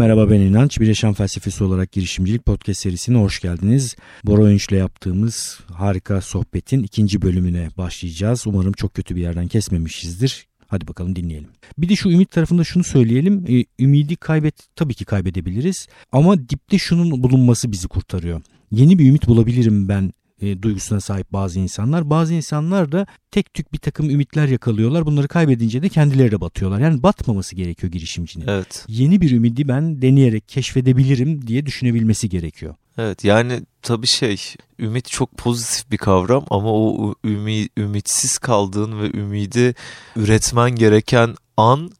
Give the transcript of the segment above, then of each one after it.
Merhaba ben İnanç. Bir Yaşam Felsefesi olarak girişimcilik podcast serisine hoş geldiniz. Bora Önç'le yaptığımız harika sohbetin ikinci bölümüne başlayacağız. Umarım çok kötü bir yerden kesmemişizdir. Hadi bakalım dinleyelim. Bir de şu ümit tarafında şunu söyleyelim. E, ümidi kaybet tabii ki kaybedebiliriz. Ama dipte şunun bulunması bizi kurtarıyor. Yeni bir ümit bulabilirim ben e, duygusuna sahip bazı insanlar. Bazı insanlar da tek tük bir takım ümitler yakalıyorlar. Bunları kaybedince de kendileri de batıyorlar. Yani batmaması gerekiyor girişimcinin. Evet. Yeni bir ümidi ben deneyerek keşfedebilirim diye düşünebilmesi gerekiyor. Evet yani tabii şey ümit çok pozitif bir kavram ama o ümi, ümitsiz kaldığın ve ümidi üretmen gereken an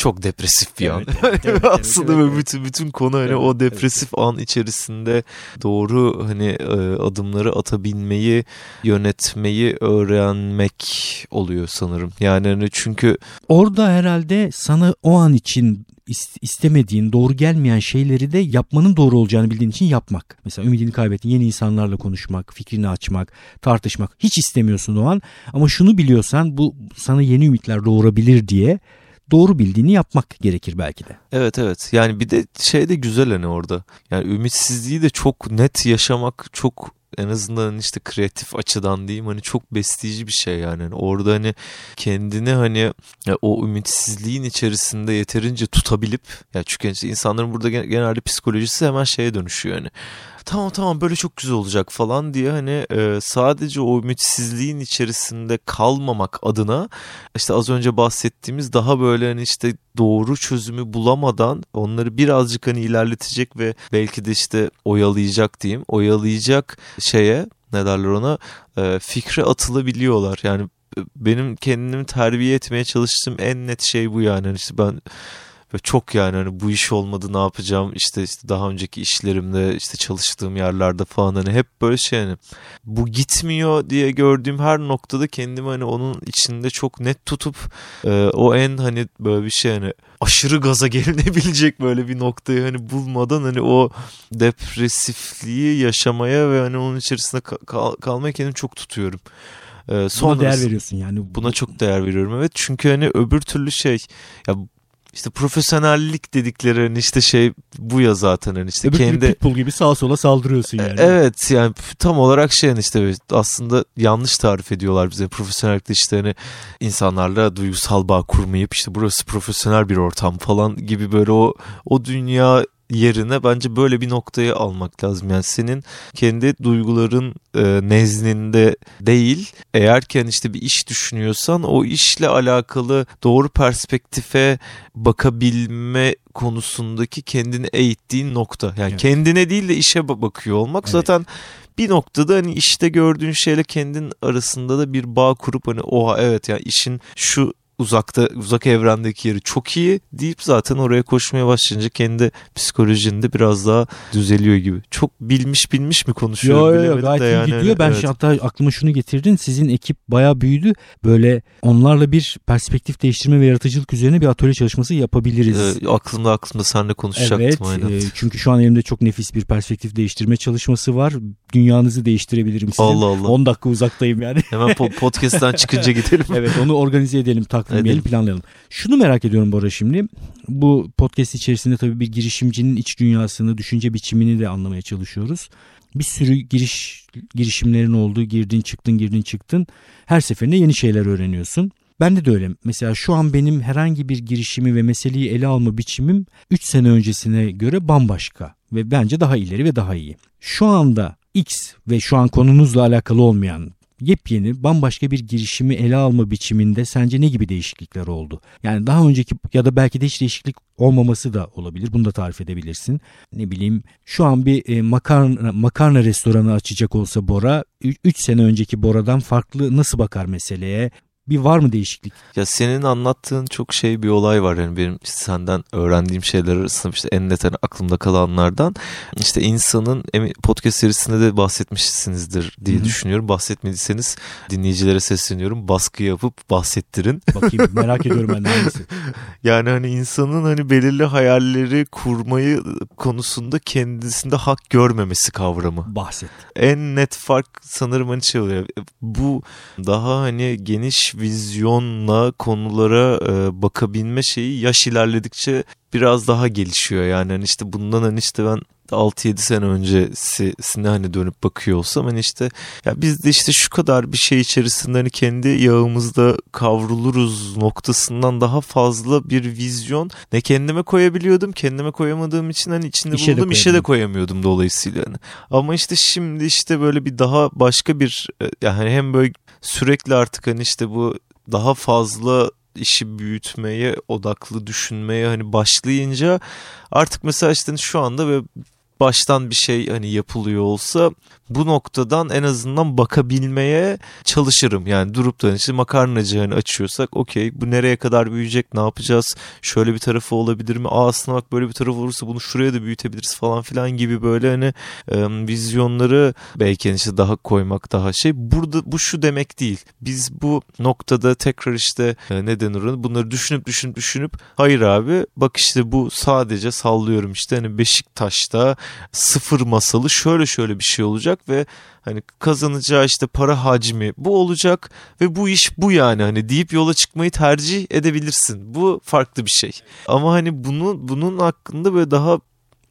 çok depresif bir Evet, an. evet, evet, Aslında evet, evet. bütün bütün konu hani Evet, o depresif an içerisinde doğru hani e, adımları atabilmeyi, yönetmeyi öğrenmek oluyor sanırım. Yani hani çünkü Orada herhalde sana o an için is- istemediğin, doğru gelmeyen şeyleri de yapmanın doğru olacağını bildiğin için yapmak. Mesela ümidini kaybettin, yeni insanlarla konuşmak, fikrini açmak, tartışmak. Hiç istemiyorsun o an ama şunu biliyorsan bu sana yeni ümitler doğurabilir diye doğru bildiğini yapmak gerekir belki de. Evet evet. Yani bir de şey de güzel hani orada. Yani ümitsizliği de çok net yaşamak çok en azından işte kreatif açıdan diyeyim hani çok besleyici bir şey yani. Hani orada hani kendini hani o ümitsizliğin içerisinde yeterince tutabilip ya çünkü işte insanların burada gen- genelde psikolojisi hemen şeye dönüşüyor hani tamam tamam böyle çok güzel olacak falan diye hani e, sadece o ümitsizliğin içerisinde kalmamak adına işte az önce bahsettiğimiz daha böyle hani işte doğru çözümü bulamadan onları birazcık hani ilerletecek ve belki de işte oyalayacak diyeyim oyalayacak şeye ne derler ona e, fikre atılabiliyorlar. Yani e, benim kendimi terbiye etmeye çalıştığım en net şey bu yani. Hani işte ben ve çok yani hani bu iş olmadı ne yapacağım işte işte daha önceki işlerimde işte çalıştığım yerlerde falan hani hep böyle şey hani bu gitmiyor diye gördüğüm her noktada kendimi hani onun içinde çok net tutup e, o en hani böyle bir şey hani aşırı gaza gelinebilecek böyle bir noktayı hani bulmadan hani o depresifliği yaşamaya ve hani onun içerisinde ka- kal- kalmaya kendimi çok tutuyorum. E, Buna değer veriyorsun yani. Buna çok değer veriyorum evet çünkü hani öbür türlü şey ya işte profesyonellik dedikleri hani işte şey bu ya zaten hani işte Öbür kendi pitbull gibi sağa sola saldırıyorsun yani. Evet yani tam olarak şey hani işte aslında yanlış tarif ediyorlar bize profesyonellikte işte hani insanlarla duygusal bağ kurmayıp işte burası profesyonel bir ortam falan gibi böyle o o dünya yerine bence böyle bir noktaya almak lazım. Yani senin kendi duyguların e, nezdinde değil eğer ki hani işte bir iş düşünüyorsan o işle alakalı doğru perspektife bakabilme konusundaki kendini eğittiğin nokta. Yani Evet. kendine değil de işe ba- bakıyor olmak Evet. zaten bir noktada hani işte gördüğün şeyle kendin arasında da bir bağ kurup hani oha evet yani işin şu uzakta uzak evrendeki yeri çok iyi deyip zaten oraya koşmaya başlayınca kendi psikolojinde biraz daha düzeliyor gibi. Çok bilmiş bilmiş mi konuşuyorum Yo yo gayet de iyi yani. gidiyor. Ben evet. hatta aklıma şunu getirdin. Sizin ekip bayağı büyüdü. Böyle onlarla bir perspektif değiştirme ve yaratıcılık üzerine bir atölye çalışması yapabiliriz. Ee, aklımda aklımda seninle konuşacaktım Evet aynen. e, çünkü şu an elimde çok nefis bir perspektif değiştirme çalışması var. Dünyanızı değiştirebilirim sizin. Allah Allah. 10 dakika uzaktayım yani. Hemen po- podcast'ten çıkınca gidelim. evet onu organize edelim, takvimleyelim, planlayalım. Şunu merak ediyorum Bora şimdi. Bu podcast içerisinde tabii bir girişimcinin iç dünyasını, düşünce biçimini de anlamaya çalışıyoruz. Bir sürü giriş girişimlerin olduğu, girdin çıktın, girdin çıktın. Her seferinde yeni şeyler öğreniyorsun. Bende de öyle. Mesela şu an benim herhangi bir girişimi ve meseleyi ele alma biçimim 3 sene öncesine göre bambaşka ve bence daha ileri ve daha iyi. Şu anda X ve şu an konumuzla alakalı olmayan yepyeni bambaşka bir girişimi ele alma biçiminde sence ne gibi değişiklikler oldu? Yani daha önceki ya da belki de hiç değişiklik olmaması da olabilir. Bunu da tarif edebilirsin. Ne bileyim şu an bir e, makarna, makarna restoranı açacak olsa Bora 3 sene önceki Bora'dan farklı nasıl bakar meseleye? Bir var mı değişiklik? Ya senin anlattığın çok şey bir olay var yani benim işte senden öğrendiğim şeyler arasında işte en net hani aklımda kalanlardan işte insanın podcast serisinde de bahsetmişsinizdir diye Hı hı. düşünüyorum. Bahsetmediyseniz dinleyicilere sesleniyorum. Baskı yapıp bahsettirin. Bakayım merak ediyorum ben hangisi. Yani hani insanın hani belirli hayalleri kurmayı konusunda kendisinde hak görmemesi kavramı. Bahset. En net fark sanırım hani şey oluyor. Bu daha hani geniş vizyonla konulara e, bakabilme şeyi yaş ilerledikçe biraz daha gelişiyor. Yani hani işte bundan hani işte ben 6-7 sene öncesine hani dönüp bakıyor olsam hani işte ya biz de işte şu kadar bir şey içerisinde hani kendi yağımızda kavruluruz noktasından daha fazla bir vizyon ne kendime koyabiliyordum kendime koyamadığım için hani içinde İşe de bulunduğum işe de koyamıyordum dolayısıyla hani. Ama işte şimdi işte böyle bir daha başka bir e, yani hem böyle sürekli artık hani işte bu daha fazla işi büyütmeye odaklı düşünmeye hani başlayınca artık mesela işte şu anda ve baştan bir şey hani yapılıyor olsa bu noktadan en azından bakabilmeye çalışırım. Yani durup da işte makarnacı hani açıyorsak okey bu nereye kadar büyüyecek ne yapacağız şöyle bir tarafı olabilir mi aa aslında bak böyle bir tarafı olursa bunu şuraya da büyütebiliriz falan filan gibi böyle hani e, vizyonları belki hani işte daha koymak daha şey. Burada bu şu demek değil. Biz bu noktada tekrar işte e, ne denir bunları düşünüp düşünüp düşünüp hayır abi bak işte bu sadece sallıyorum işte hani Beşiktaş'ta sıfır masalı şöyle şöyle bir şey olacak ve hani kazanacağı işte para hacmi bu olacak ve bu iş bu yani hani deyip yola çıkmayı tercih edebilirsin. Bu farklı bir şey. Ama hani bunu bunun hakkında böyle daha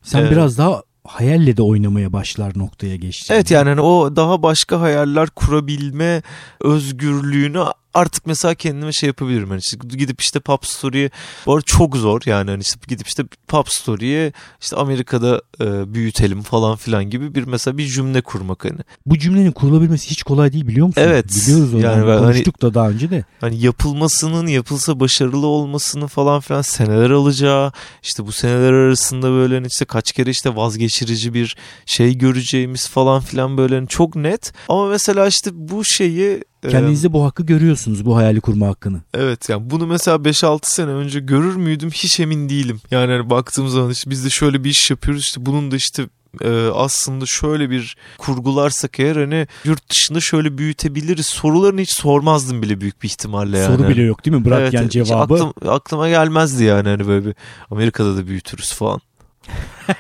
sen e, biraz daha hayalle de oynamaya başlar noktaya geçti. Evet yani hani o daha başka hayaller kurabilme özgürlüğünü artık mesela kendime şey yapabilirim. Yani işte gidip işte Pop Story'ye bu arada çok zor yani hani işte gidip işte Pop Story'ye işte Amerika'da e, büyütelim falan filan gibi bir mesela bir cümle kurmak hani. Bu cümlenin kurulabilmesi hiç kolay değil biliyor musun? Evet. Biliyoruz onu. Yani ben, konuştuk hani, da daha önce de. Hani yapılmasının yapılsa başarılı olmasını falan filan seneler alacağı işte bu seneler arasında böyle hani işte kaç kere işte vazgeçirici bir şey göreceğimiz falan filan böyle hani çok net ama mesela işte bu şeyi Kendinizde bu hakkı görüyorsunuz bu hayali kurma hakkını. Evet yani bunu mesela 5-6 sene önce görür müydüm hiç emin değilim. Yani hani baktığım zaman işte biz de şöyle bir iş yapıyoruz işte bunun da işte e, aslında şöyle bir kurgularsak eğer hani yurt dışında şöyle büyütebiliriz sorularını hiç sormazdım bile büyük bir ihtimalle yani. Soru bile yok değil mi? Bırak evet, yani cevabı. Aklım, aklıma gelmezdi yani hani böyle bir Amerika'da da büyütürüz falan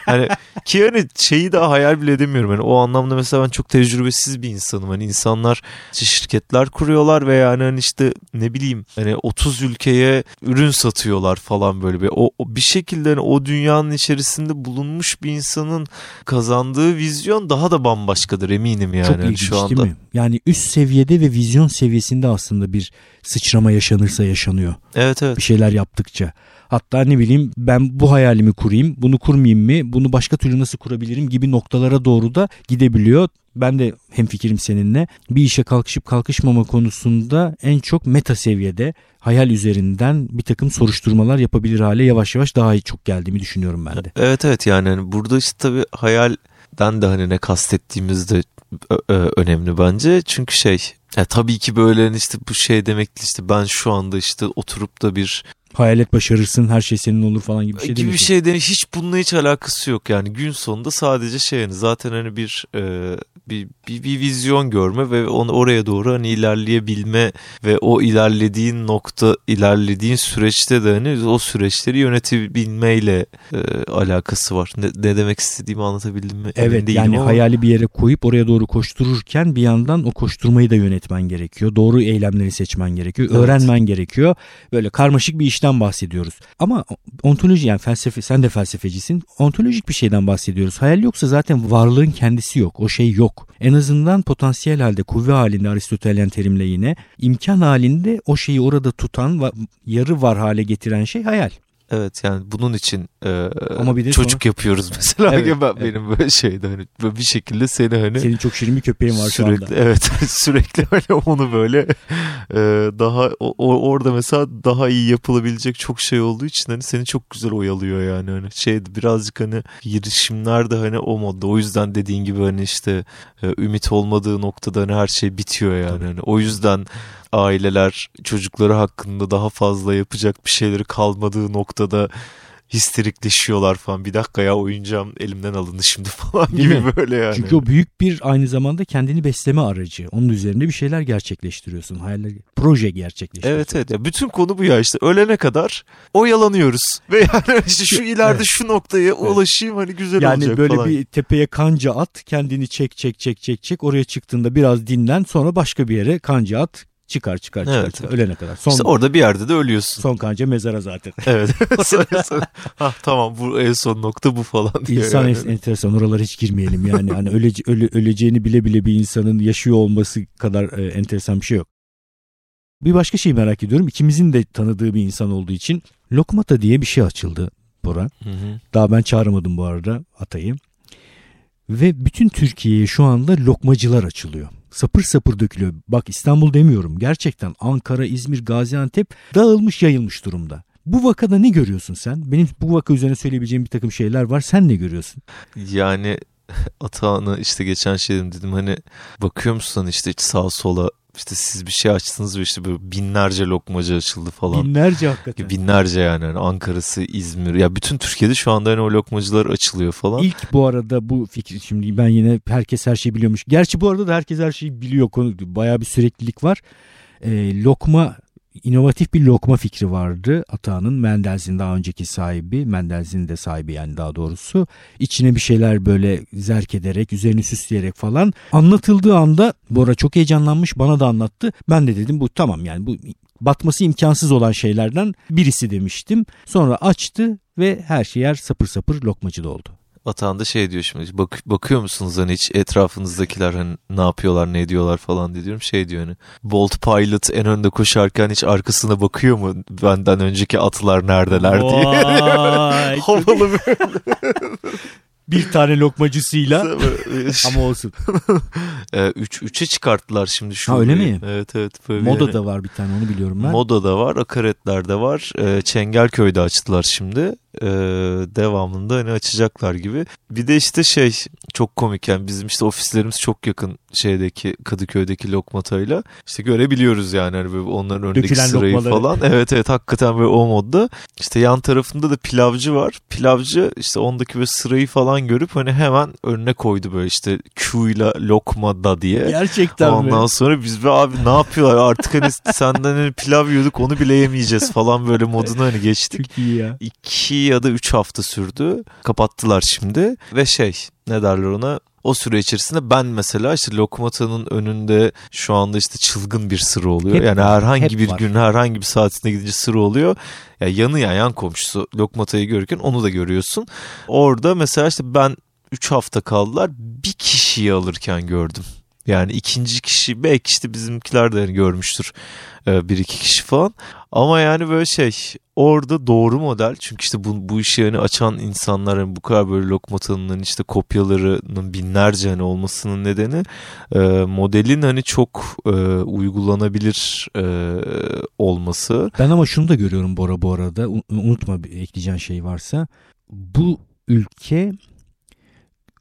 hani ki hani şeyi daha hayal bile edemiyorum. Yani o anlamda mesela ben çok tecrübesiz bir insanım. Hani insanlar işte şirketler kuruyorlar ve yani hani işte ne bileyim hani 30 ülkeye ürün satıyorlar falan böyle bir o, o bir şekilde hani o dünyanın içerisinde bulunmuş bir insanın kazandığı vizyon daha da bambaşkadır eminim yani. Çok hani ilginç şu anda. değil mi? Yani üst seviyede ve vizyon seviyesinde aslında bir sıçrama yaşanırsa yaşanıyor. Evet evet. Bir şeyler yaptıkça. Hatta ne bileyim ben bu hayalimi kurayım, bunu kurmayayım mı, bunu başka türlü nasıl kurabilirim gibi noktalara doğru da gidebiliyor. Ben de hem fikrim seninle bir işe kalkışıp kalkışmama konusunda en çok meta seviyede hayal üzerinden bir takım soruşturmalar yapabilir hale yavaş yavaş daha iyi çok geldiğimi düşünüyorum ben de. Evet evet yani hani burada işte tabii hayalden de hani ne kastettiğimiz de önemli bence. Çünkü şey ya tabii ki böyle hani işte bu şey demek işte ben şu anda işte oturup da bir hayalet başarırsın her şey senin olur falan gibi bir şey gibi bir şey değil. Hiç bununla hiç alakası yok yani gün sonunda sadece şey yani zaten hani bir e, bir, bir, bir vizyon görme ve onu oraya doğru hani ilerleyebilme ve o ilerlediğin nokta ilerlediğin süreçte de hani o süreçleri yönetebilmeyle e, alakası var. Ne, ne demek istediğimi anlatabildim mi? Evet yani ama... hayali bir yere koyup oraya doğru koştururken bir yandan o koşturmayı da yönetmen gerekiyor. Doğru eylemleri seçmen gerekiyor. Evet. Öğrenmen gerekiyor. Böyle karmaşık bir işten bahsediyoruz. Ama ontoloji yani felsefe sen de felsefecisin. Ontolojik bir şeyden bahsediyoruz. Hayal yoksa zaten varlığın kendisi yok. O şey yok. En azından potansiyel halde kuvve halinde Aristotelyen terimle yine imkan halinde o şeyi orada tutan yarı var hale getiren şey hayal. Evet yani bunun için e, Ama bir de çocuk sonra... yapıyoruz mesela. Evet, ben, evet. Benim böyle şeyde hani böyle bir şekilde seni hani. Senin çok şirin bir köpeğin var sürekli, şu anda. Evet sürekli hani onu böyle e, daha o, orada mesela daha iyi yapılabilecek çok şey olduğu için hani seni çok güzel oyalıyor yani. Hani şey birazcık hani girişimler de hani o modda. O yüzden dediğin gibi hani işte e, ümit olmadığı noktada hani her şey bitiyor yani. Hani o yüzden aileler çocukları hakkında daha fazla yapacak bir şeyleri kalmadığı noktada histerikleşiyorlar falan. Bir dakika ya oyuncağım elimden alındı şimdi falan Değil gibi mi? böyle yani. Çünkü o büyük bir aynı zamanda kendini besleme aracı. Onun üzerinde bir şeyler gerçekleştiriyorsun. Hayaller, proje gerçekleştiriyorsun. Evet evet. Ya bütün konu bu ya işte ölene kadar oyalanıyoruz. Ve yani işte şu ileride evet. şu noktaya evet. ulaşayım hani güzel yani olacak böyle falan. bir tepeye kanca at kendini çek çek çek çek çek oraya çıktığında biraz dinlen sonra başka bir yere kanca at Çıkar çıkar çıkar, Evet. çıkar ölene kadar. Son, İşte orada bir yerde de ölüyorsun. son kanca mezara zaten. Evet. "Hah, tamam bu en son nokta bu falan diye. İnsan yani. en- enteresan oralara hiç girmeyelim yani. Hani ölece, öle- öleceğini bile bile bir insanın yaşıyor olması kadar e, enteresan bir şey yok. Bir başka şeyi merak ediyorum. İkimizin de tanıdığı bir insan olduğu için Lokmata diye bir şey açıldı Bora. Hı hı. Daha ben çağıramadım bu arada Atay'ı. Ve bütün Türkiye'ye şu anda lokmacılar açılıyor. Sapır sapır dökülüyor. Bak İstanbul demiyorum. Gerçekten Ankara, İzmir, Gaziantep dağılmış yayılmış durumda. Bu vakada ne görüyorsun sen? Benim bu vaka üzerine söyleyebileceğim bir takım şeyler var. Sen ne görüyorsun? Yani Atahan'a işte geçen şey dedim, dedim hani bakıyor musun hani işte sağa sola işte siz bir şey açtınız ve işte böyle binlerce lokmacı açıldı falan. Binlerce hakikaten. Binlerce yani hani Ankara'sı, İzmir ya bütün Türkiye'de şu anda hani o lokmacılar açılıyor falan. İlk bu arada bu fikri şimdi ben yine herkes her şeyi biliyormuş. Gerçi bu arada da herkes her şeyi biliyor. Konu, bayağı bir süreklilik var. Ee, lokma inovatif bir lokma fikri vardı Atağan'ın Mendelz'in daha önceki sahibi Mendelz'in de sahibi yani daha doğrusu. İçine bir şeyler böyle zerk ederek üzerini süsleyerek falan anlatıldığı anda Bora çok heyecanlanmış bana da anlattı. Ben de dedim bu tamam yani bu batması imkansız olan şeylerden birisi demiştim. Sonra açtı ve her şey yer sapır sapır lokmacı oldu. Atahan da şey diyor şimdi bak, bakıyor musunuz hani hiç etrafınızdakiler hani ne yapıyorlar ne ediyorlar falan diye diyorum şey diyor hani Bolt Pilot en önde koşarken hiç arkasına bakıyor mu benden önceki atlar neredeler diye. Vay, Havalı bir tane lokmacısıyla ama olsun. Ee, üç, üçe çıkarttılar şimdi şu. Ha, öyle mi? Evet evet. Böyle bir Moda yani- da var bir tane onu biliyorum ben. Moda'da var, Akaretler'de var. Ee, Çengelköy'de açtılar şimdi. Ee, devamında hani açacaklar gibi. Bir de işte şey çok komik yani bizim işte ofislerimiz çok yakın şeydeki Kadıköy'deki lokmatayla. İşte görebiliyoruz yani hani böyle onların önündeki Dökülen sırayı lokmaları. falan. Evet evet hakikaten böyle o modda. İşte yan tarafında da pilavcı var. Pilavcı işte ondaki böyle sırayı falan görüp hani hemen önüne koydu böyle işte Q'yla lokmada diye. Gerçekten Ondan mi? sonra biz be abi ne yapıyorlar artık hani senden hani pilav yiyorduk onu bile yemeyeceğiz falan böyle moduna hani geçtik. Çok iyi ya. İki ya da üç hafta sürdü. Kapattılar şimdi ve şey ne derler ona o süre içerisinde ben mesela işte lokmatanın önünde şu anda işte çılgın bir sıra oluyor. Hep yani herhangi bir var. gün herhangi bir saatinde gidince sıra oluyor. Ya yanı ya yan komşusu lokmatayı görürken onu da görüyorsun. Orada mesela işte ben 3 hafta kaldılar bir kişiyi alırken gördüm. Yani ikinci kişi belki işte bizimkiler de hani görmüştür e, bir iki kişi falan. Ama yani böyle şey orada doğru model çünkü işte bu, bu işi hani açan insanlar hani bu kadar böyle lokmatanın işte kopyalarının binlerce hani olmasının nedeni e, modelin hani çok e, uygulanabilir e, olması. Ben ama şunu da görüyorum Bora bu arada. Un- Unutma ekleyeceğin şey varsa. Bu ülke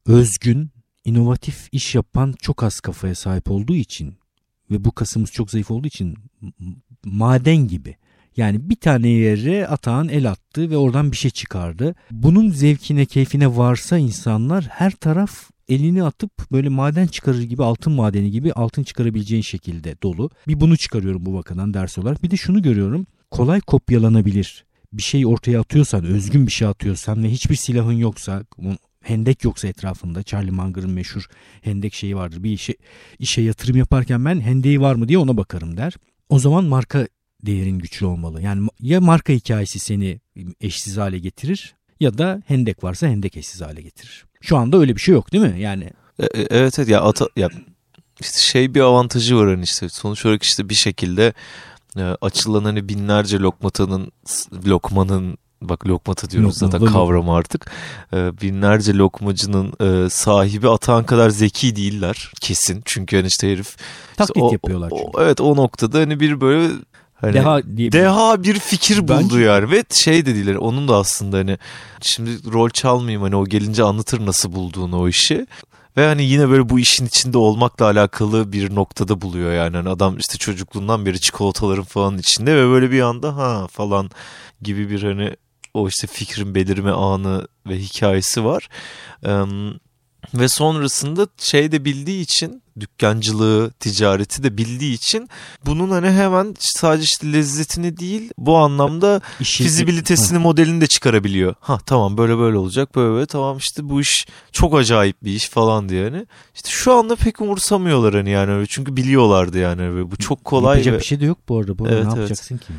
özgün, inovatif iş yapan çok az kafaya sahip olduğu için ve bu kasımız çok zayıf olduğu için maden gibi. Yani bir tane yere atağın el attı ve oradan bir şey çıkardı. Bunun zevkine, keyfine varsa insanlar her taraf elini atıp böyle maden çıkarır gibi altın madeni gibi altın çıkarabileceğin şekilde dolu. Bir bunu çıkarıyorum bu vakadan ders olarak. Bir de şunu görüyorum. Kolay kopyalanabilir. Bir şey ortaya atıyorsan, özgün bir şey atıyorsan ve hiçbir silahın yoksa, hendek yoksa etrafında Charlie Munger'ın meşhur hendek şeyi vardır. Bir işe, işe yatırım yaparken ben hendeği var mı diye ona bakarım der. O zaman marka değerin güçlü olmalı. Yani ya marka hikayesi seni eşsiz hale getirir ya da hendek varsa hendek eşsiz hale getirir. Şu anda öyle bir şey yok değil mi? Yani E, e, evet evet ya ata ya işte şey bir avantajı var hani işte sonuç olarak işte bir şekilde e, açılan hani binlerce lokmatanın lokmanın bak lokmata diyoruz Lokma, zaten lokma. kavramı artık. E, binlerce lokmacının e, sahibi Atahan kadar zeki değiller kesin. Çünkü hani işte herif işte taklit o- yapıyorlar o- çünkü. evet o noktada hani bir böyle hani Deha diye deha bir fikir buldu Bence- yani ve şey dediler onun da aslında hani şimdi rol çalmayayım hani o gelince anlatır nasıl bulduğunu o işi. Ve hani yine böyle bu işin içinde olmakla alakalı bir noktada buluyor yani. Hani adam işte çocukluğundan beri çikolataların falan içinde ve böyle bir anda ha falan gibi bir hani o işte fikrin belirme anı ve hikayesi var. Eee, Ve sonrasında şey de bildiği için dükkancılığı, ticareti de bildiği için bunun hani hemen sadece işte lezzetini değil bu anlamda İşin, fizibilitesini, modelini de çıkarabiliyor. Ha tamam böyle böyle olacak böyle böyle tamam işte bu iş çok acayip bir iş falan diye hani. İşte şu anda pek umursamıyorlar hani yani çünkü biliyorlardı yani öyle. bu çok kolay. Yapacak ve... bir şey de yok bu arada. Bu evet, ne yapacaksın evet. ki?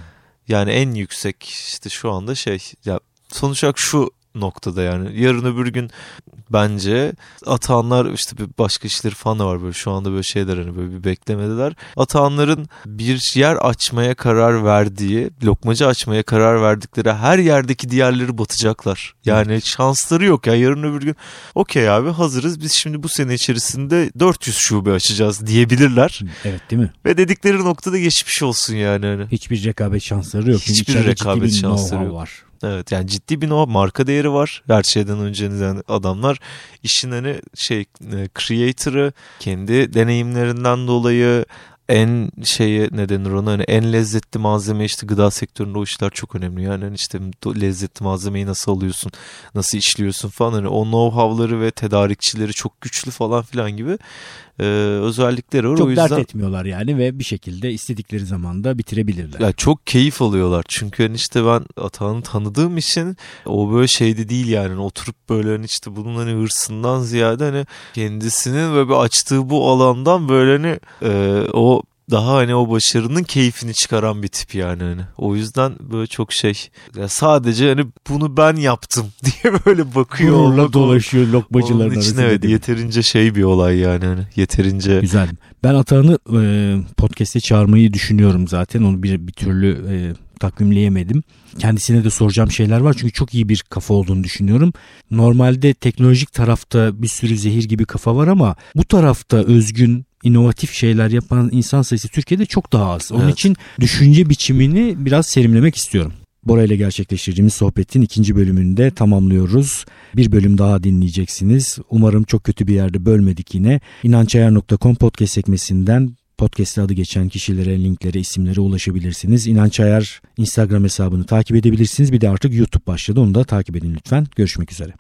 Yani en yüksek işte şu anda şey. Ya sonuç olarak şu noktada yani. Yarın öbür gün bence Atahanlar işte bir başka işleri falan da var böyle şu anda böyle şeyler hani böyle bir beklemedeler. Atahanların bir yer açmaya karar verdiği, lokmacı açmaya karar verdikleri her yerdeki diğerleri batacaklar. Yani şansları yok ya yarın öbür gün okey abi hazırız biz şimdi bu sene içerisinde 400 şube açacağız diyebilirler. Evet değil mi? Ve dedikleri noktada geçmiş olsun yani. Hani. Hiçbir rekabet şansları yok. Hiçbir rekabet şansları yok. Var. Evet yani ciddi bir o marka değeri var. Her şeyden önce yani adamlar işin hani şey e, creator'ı kendi deneyimlerinden dolayı en şeyi ne denir ona hani en lezzetli malzeme işte gıda sektöründe o işler çok önemli. Yani hani işte lezzetli malzemeyi nasıl alıyorsun, nasıl işliyorsun falan hani o know-how'ları ve tedarikçileri çok güçlü falan filan gibi e, özellikleri var. Çok o yüzden, dert etmiyorlar yani ve bir şekilde istedikleri zamanda bitirebilirler. Ya çok keyif alıyorlar çünkü hani işte ben Atahan'ı tanıdığım için o böyle şeyde değil yani hani oturup böyle hani işte bunun hani hırsından ziyade hani kendisinin ve bir açtığı bu alandan böyle hani e, o daha hani o başarının keyfini çıkaran bir tip yani hani. O yüzden böyle çok şey ya sadece hani bunu ben yaptım diye böyle bakıyor. Gururla dolaşıyor lokmacıların Onun için evet yeterince şey bir olay yani hani yeterince. Güzel. Ben Atahan'ı e, podcast'e çağırmayı düşünüyorum zaten onu bir, bir türlü e, takvimleyemedim. Kendisine de soracağım şeyler var çünkü çok iyi bir kafa olduğunu düşünüyorum. Normalde teknolojik tarafta bir sürü zehir gibi kafa var ama bu tarafta özgün inovatif şeyler yapan insan sayısı Türkiye'de çok daha az. Onun evet. için düşünce biçimini biraz serimlemek istiyorum. Bora ile gerçekleştirdiğimiz sohbetin ikinci bölümünde tamamlıyoruz. Bir bölüm daha dinleyeceksiniz. Umarım çok kötü bir yerde bölmedik yine. İnançayar.com podcast sekmesinden podcast'te adı geçen kişilere, linklere, isimlere ulaşabilirsiniz. İnanç Ayar Instagram hesabını takip edebilirsiniz. Bir de artık YouTube başladı. Onu da takip edin lütfen. Görüşmek üzere.